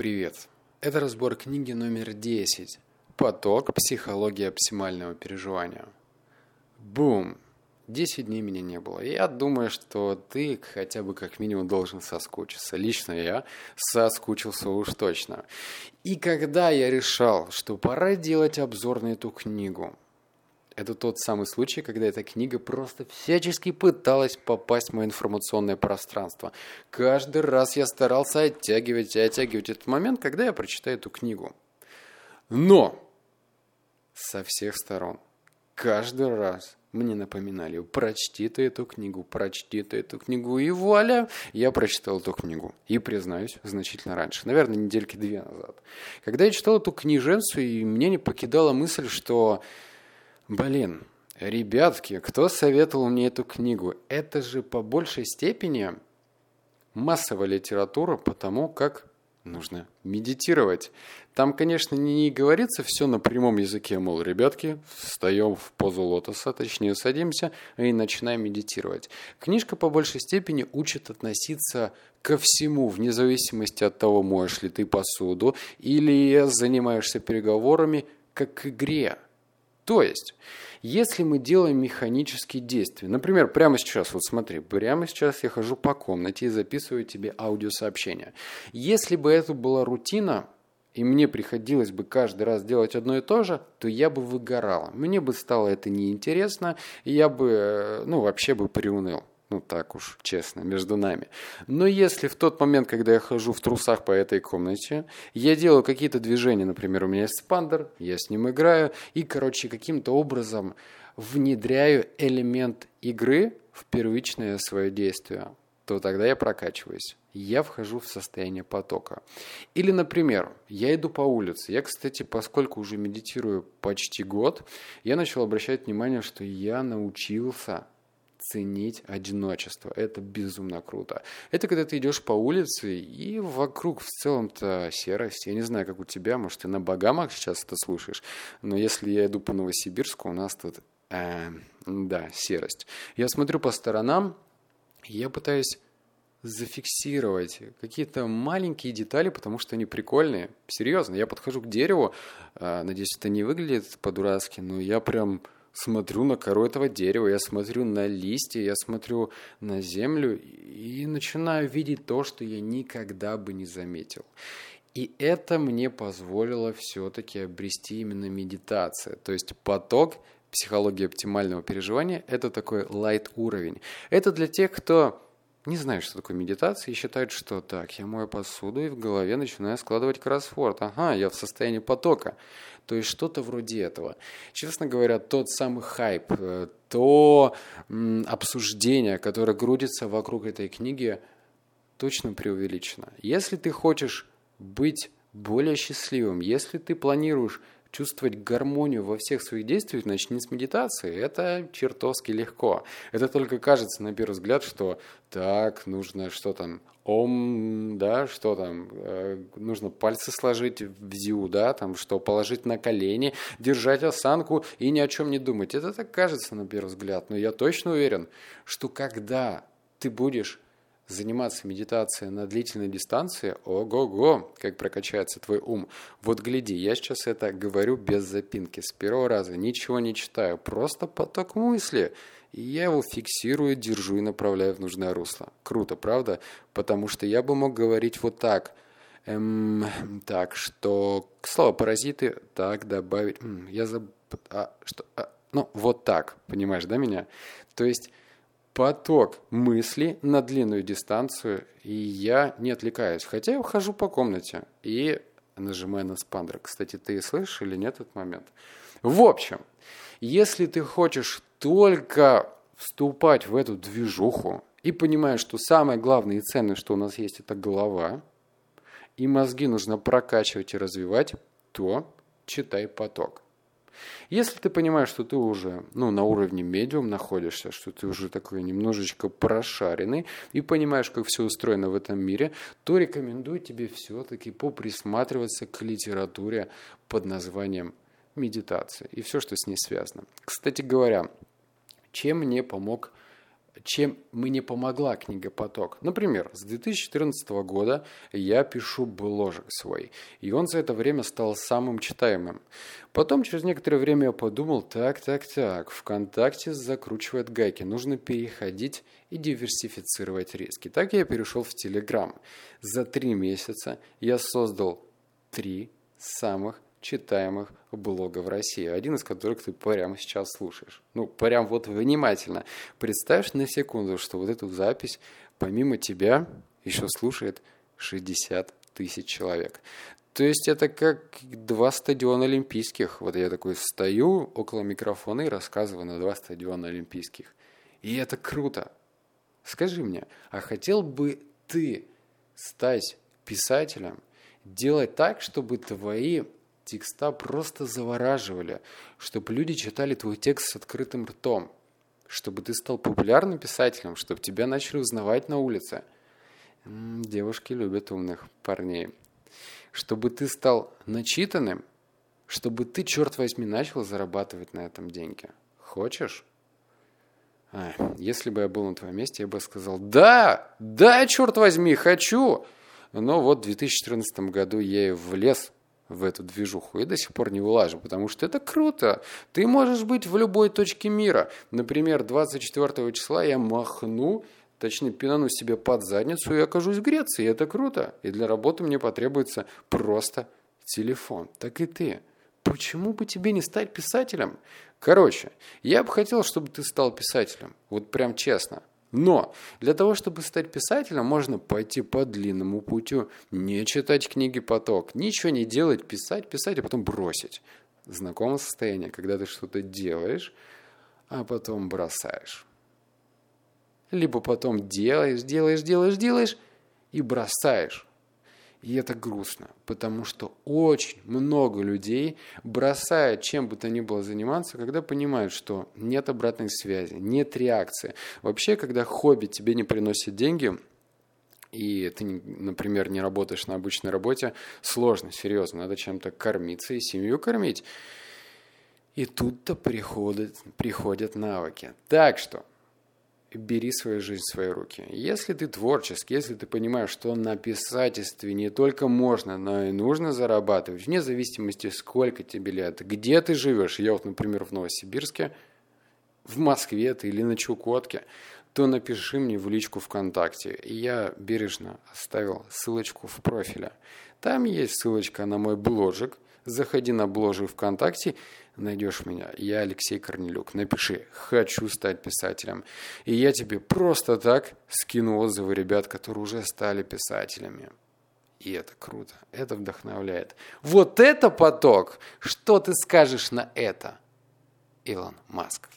Привет! Это разбор книги номер 10 «Поток. Психология оптимального переживания». Бум! 10 дней меня не было. Я думаю, что ты хотя бы как минимум должен соскучиться. Лично я соскучился уж точно. И когда я решал, что пора делать обзор на эту книгу, это тот самый случай, когда эта книга просто всячески пыталась попасть в мое информационное пространство. Каждый раз я старался оттягивать и оттягивать этот момент, когда я прочитаю эту книгу. Но со всех сторон, каждый раз мне напоминали, прочти ты эту книгу, прочти ты эту книгу, и вуаля, я прочитал эту книгу. И, признаюсь, значительно раньше, наверное, недельки две назад. Когда я читал эту книженцию, и мне не покидала мысль, что Блин, ребятки, кто советовал мне эту книгу? Это же по большей степени массовая литература по тому, как нужно медитировать. Там, конечно, не говорится все на прямом языке, мол, ребятки, встаем в позу лотоса, точнее садимся и начинаем медитировать. Книжка по большей степени учит относиться ко всему, вне зависимости от того, моешь ли ты посуду или занимаешься переговорами, как к игре – то есть, если мы делаем механические действия, например, прямо сейчас, вот смотри, прямо сейчас я хожу по комнате и записываю тебе аудиосообщение. Если бы это была рутина, и мне приходилось бы каждый раз делать одно и то же, то я бы выгорала. Мне бы стало это неинтересно, и я бы, э, ну, вообще бы приуныл. Ну, так уж, честно, между нами. Но если в тот момент, когда я хожу в трусах по этой комнате, я делаю какие-то движения, например, у меня есть спандер, я с ним играю, и, короче, каким-то образом внедряю элемент игры в первичное свое действие, то тогда я прокачиваюсь. Я вхожу в состояние потока. Или, например, я иду по улице. Я, кстати, поскольку уже медитирую почти год, я начал обращать внимание, что я научился ценить одиночество. Это безумно круто. Это когда ты идешь по улице, и вокруг в целом-то серость. Я не знаю, как у тебя, может, ты на Багамах сейчас это слушаешь, но если я иду по Новосибирску, у нас тут, э, да, серость. Я смотрю по сторонам, я пытаюсь зафиксировать какие-то маленькие детали, потому что они прикольные. Серьезно, я подхожу к дереву, э, надеюсь, это не выглядит по-дурацки, но я прям смотрю на кору этого дерева, я смотрю на листья, я смотрю на землю и начинаю видеть то, что я никогда бы не заметил. И это мне позволило все-таки обрести именно медитация. То есть поток, психология оптимального переживания – это такой light уровень. Это для тех, кто не знают, что такое медитация, и считают, что так, я мою посуду и в голове начинаю складывать кроссворд. Ага, я в состоянии потока. То есть что-то вроде этого. Честно говоря, тот самый хайп, э, то обсуждение, которое грудится вокруг этой книги, точно преувеличено. Если ты хочешь быть более счастливым, если ты планируешь чувствовать гармонию во всех своих действиях, начни с медитации. Это чертовски легко. Это только кажется на первый взгляд, что так, нужно что там, ом, да, что там, э, нужно пальцы сложить в зю, да, там, что положить на колени, держать осанку и ни о чем не думать. Это так кажется на первый взгляд, но я точно уверен, что когда ты будешь заниматься медитацией на длительной дистанции, ого-го, как прокачается твой ум. Вот гляди, я сейчас это говорю без запинки, с первого раза, ничего не читаю, просто поток мысли. И я его фиксирую, держу и направляю в нужное русло. Круто, правда? Потому что я бы мог говорить вот так. Эм, так, что слово паразиты, так, добавить. Я забыл. А, что? А, ну, вот так, понимаешь, да, меня? То есть поток мысли на длинную дистанцию, и я не отвлекаюсь. Хотя я хожу по комнате и нажимаю на спандер. Кстати, ты слышишь или нет этот момент? В общем, если ты хочешь только вступать в эту движуху и понимаешь, что самое главное и ценное, что у нас есть, это голова, и мозги нужно прокачивать и развивать, то читай поток. Если ты понимаешь, что ты уже ну, на уровне медиум находишься, что ты уже такой немножечко прошаренный и понимаешь, как все устроено в этом мире, то рекомендую тебе все-таки поприсматриваться к литературе под названием медитация и все, что с ней связано. Кстати говоря, чем мне помог чем мне помогла книга «Поток». Например, с 2014 года я пишу бложек свой, и он за это время стал самым читаемым. Потом, через некоторое время я подумал, так, так, так, ВКонтакте закручивает гайки, нужно переходить и диверсифицировать риски. Так я перешел в Телеграм. За три месяца я создал три самых читаемых блога в России, один из которых ты прямо сейчас слушаешь. Ну, прям вот внимательно. Представь на секунду, что вот эту запись помимо тебя еще слушает 60 тысяч человек. То есть это как два стадиона олимпийских. Вот я такой стою около микрофона и рассказываю на два стадиона олимпийских. И это круто. Скажи мне, а хотел бы ты стать писателем, делать так, чтобы твои текста просто завораживали, чтобы люди читали твой текст с открытым ртом, чтобы ты стал популярным писателем, чтобы тебя начали узнавать на улице. Девушки любят умных парней. Чтобы ты стал начитанным, чтобы ты, черт возьми, начал зарабатывать на этом деньги. Хочешь? А, если бы я был на твоем месте, я бы сказал, да, да, черт возьми, хочу. Но вот в 2014 году я и влез в эту движуху и до сих пор не вылажу, потому что это круто. Ты можешь быть в любой точке мира. Например, 24 числа я махну, точнее пинану себе под задницу и окажусь в Греции. Это круто. И для работы мне потребуется просто телефон. Так и ты. Почему бы тебе не стать писателем? Короче, я бы хотел, чтобы ты стал писателем. Вот прям честно. Но для того, чтобы стать писателем, можно пойти по длинному путю, не читать книги поток, ничего не делать, писать, писать, а потом бросить. Знакомое состояние, когда ты что-то делаешь, а потом бросаешь. Либо потом делаешь, делаешь, делаешь, делаешь и бросаешь. И это грустно, потому что очень много людей бросают чем бы то ни было заниматься, когда понимают, что нет обратной связи, нет реакции. Вообще, когда хобби тебе не приносит деньги, и ты, например, не работаешь на обычной работе, сложно, серьезно, надо чем-то кормиться и семью кормить. И тут-то приходят, приходят навыки. Так что бери свою жизнь в свои руки. Если ты творческий, если ты понимаешь, что на писательстве не только можно, но и нужно зарабатывать, вне зависимости, сколько тебе лет, где ты живешь, я вот, например, в Новосибирске, в Москве ты или на Чукотке, то напиши мне в личку ВКонтакте. И я бережно оставил ссылочку в профиле. Там есть ссылочка на мой бложик. Заходи на бложик ВКонтакте, найдешь меня. Я Алексей Корнелюк. Напиши «Хочу стать писателем». И я тебе просто так скину отзывы ребят, которые уже стали писателями. И это круто, это вдохновляет. Вот это поток! Что ты скажешь на это, Илон Маск?